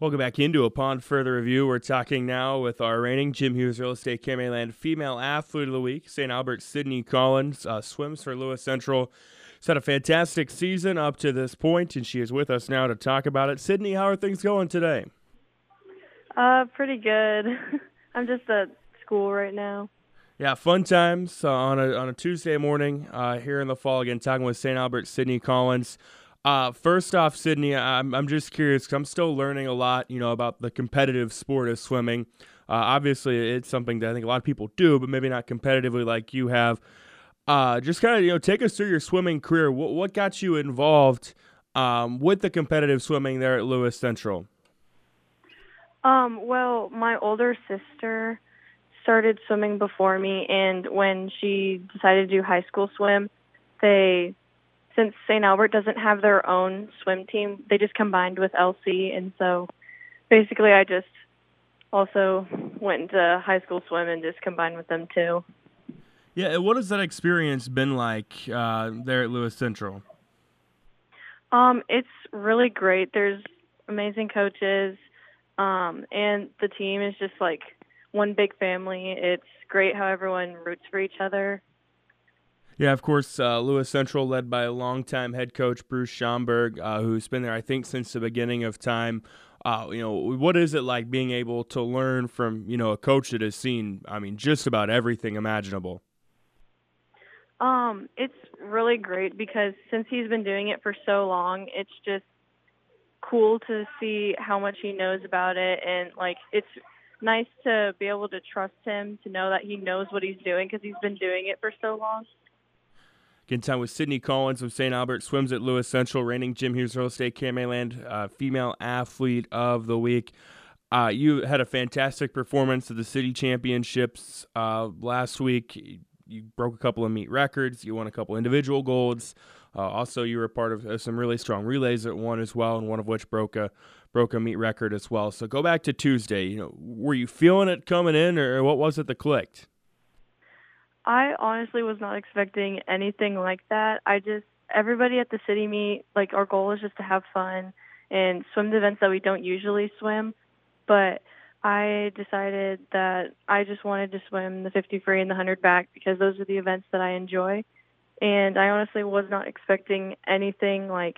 Welcome back into Upon Further Review. We're talking now with our reigning Jim Hughes Real Estate Land Female Athlete of the Week, St. Albert Sydnie Collins, uh, swims for Lewis Central. She's had a fantastic season up to this point, and she is with us now to talk about it. Sydnie, how are things going today? Uh, pretty good. I'm just at school right now. Yeah, fun times uh, on a on a Tuesday morning uh, here in the fall. Again, talking with St. Albert Sydnie Collins. Uh, first off, Sydnie, I'm, I'm just curious because I'm still learning a lot, you know, about the competitive sport of swimming. Uh, obviously, it's something that I think a lot of people do, but maybe not competitively like you have. Uh, just kind of, you know, take us through your swimming career. What, what got you involved um, with the competitive swimming there at Lewis Central? Um, well, my older sister started swimming before me, and when she decided to do high school swim, they since St. Albert doesn't have their own swim team, they just combined with LC, and so basically I just also went into high school swim and just combined with them too. Yeah, what has that experience been like uh, there at Lewis Central? Um, it's really great. There's amazing coaches, um, and the team is just like one big family. It's great how everyone roots for each other. Yeah, of course, uh, Lewis Central, led by a longtime head coach Bruce Schomburg, uh, who's been there, I think, since the beginning of time. Uh, you know, what is it like being able to learn from you know a coach that has seen, I mean, just about everything imaginable? Um, it's really great because since he's been doing it for so long, it's just cool to see how much he knows about it, and like it's nice to be able to trust him to know that he knows what he's doing because he's been doing it for so long. Getting time with Sydnie Collins of St. Albert, swims at Lewis Central, reigning Jim Hughes Real Estate Land uh, Female Athlete of the Week. Uh, you had a fantastic performance at the city championships uh, last week. You broke a couple of meet records. You won a couple individual golds. Uh, also, you were a part of uh, some really strong relays at one as well, and one of which broke a broke a meet record as well. So go back to Tuesday. You know, were you feeling it coming in, or what was it that clicked? I honestly was not expecting anything like that. I just everybody at the city meet, like our goal is just to have fun and swim the events that we don't usually swim. But I decided that I just wanted to swim the 50 free and the 100 back because those are the events that I enjoy. And I honestly was not expecting anything like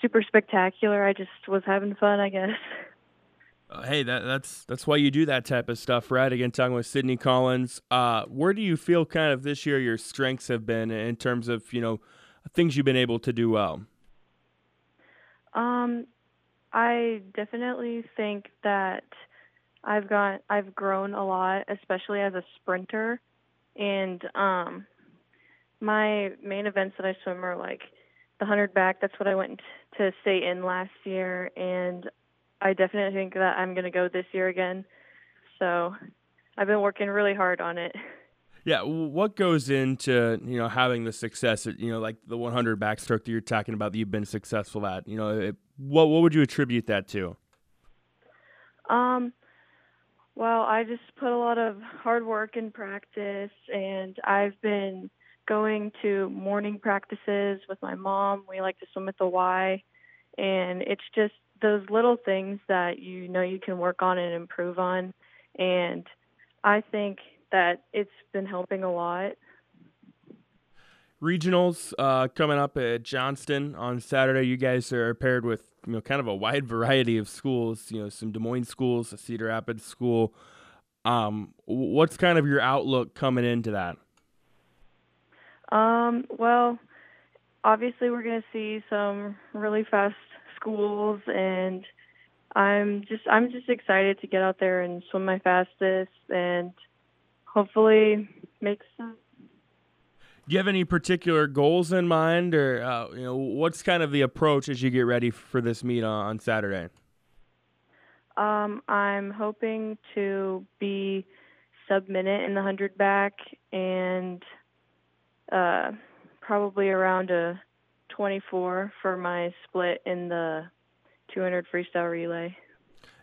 super spectacular. I just was having fun, I guess. Uh, hey, that, that's that's why you do that type of stuff, right? Again, talking with Sydnie Collins. Uh, where do you feel kind of this year your strengths have been in terms of you know things you've been able to do well? Um, I definitely think that I've got I've grown a lot, especially as a sprinter, and um, my main events that I swim are like the hundred back. That's what I went to state in last year, and I definitely think that I'm going to go this year again. So I've been working really hard on it. Yeah, what goes into you know having the success? At, you know, like the 100 backstroke that you're talking about that you've been successful at. You know, it, what what would you attribute that to? Um, well, I just put a lot of hard work and practice, and I've been going to morning practices with my mom. We like to swim at the Y, and it's just those little things that you know you can work on and improve on. And i think that it's been helping a lot. Regionals uh, coming up at johnston on saturday. You guys are paired with you know kind of a wide variety of schools you know some des moines schools a cedar rapids school. Um, what's kind of your outlook coming into that? Um, well obviously we're going to see some really fast schools and I'm just I'm just excited to get out there and swim my fastest and hopefully make some. Do you have any particular goals in mind, or uh, you know, what's kind of the approach as you get ready for this meet on, Saturday? Um, I'm hoping to be sub minute in the hundred back and uh, probably around a 24 for my split in the 200 freestyle relay.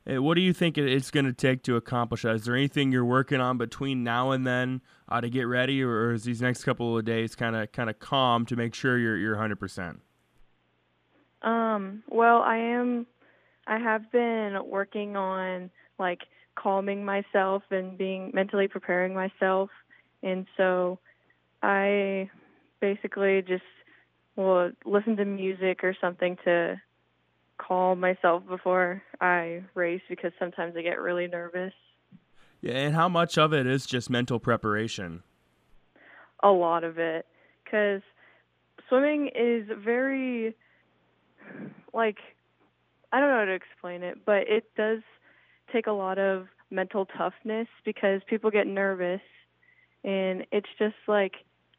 Hey, what do you think it's going to take to accomplish that? Is there anything you're working on between now and then uh, to get ready, or is these next couple of days kind of kind of calm to make sure you're you're 100 percent? Um. Well, I am. I have been working on like calming myself and being mentally preparing myself. And so I basically just will listen to music or something to calm myself before I race because sometimes I get really nervous. Yeah, and how much of it is just mental preparation? A lot of it cuz swimming is very like I don't know how to explain it, but it does take a lot of mental toughness because people get nervous and it's just like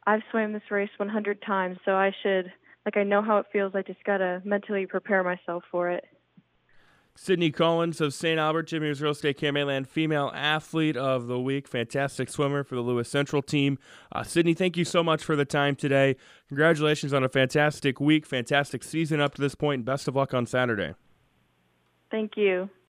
I've swam this race 100 times, so I should like I know how it feels. I just got to mentally prepare myself for it. Sydnie Collins of St. Albert, Jimmy Real Estate Land Female Athlete of the Week. Fantastic swimmer for the Lewis Central team. Uh, Sydnie, thank you so much for the time today. Congratulations on a fantastic week, fantastic season up to this point, and best of luck on Saturday. Thank you.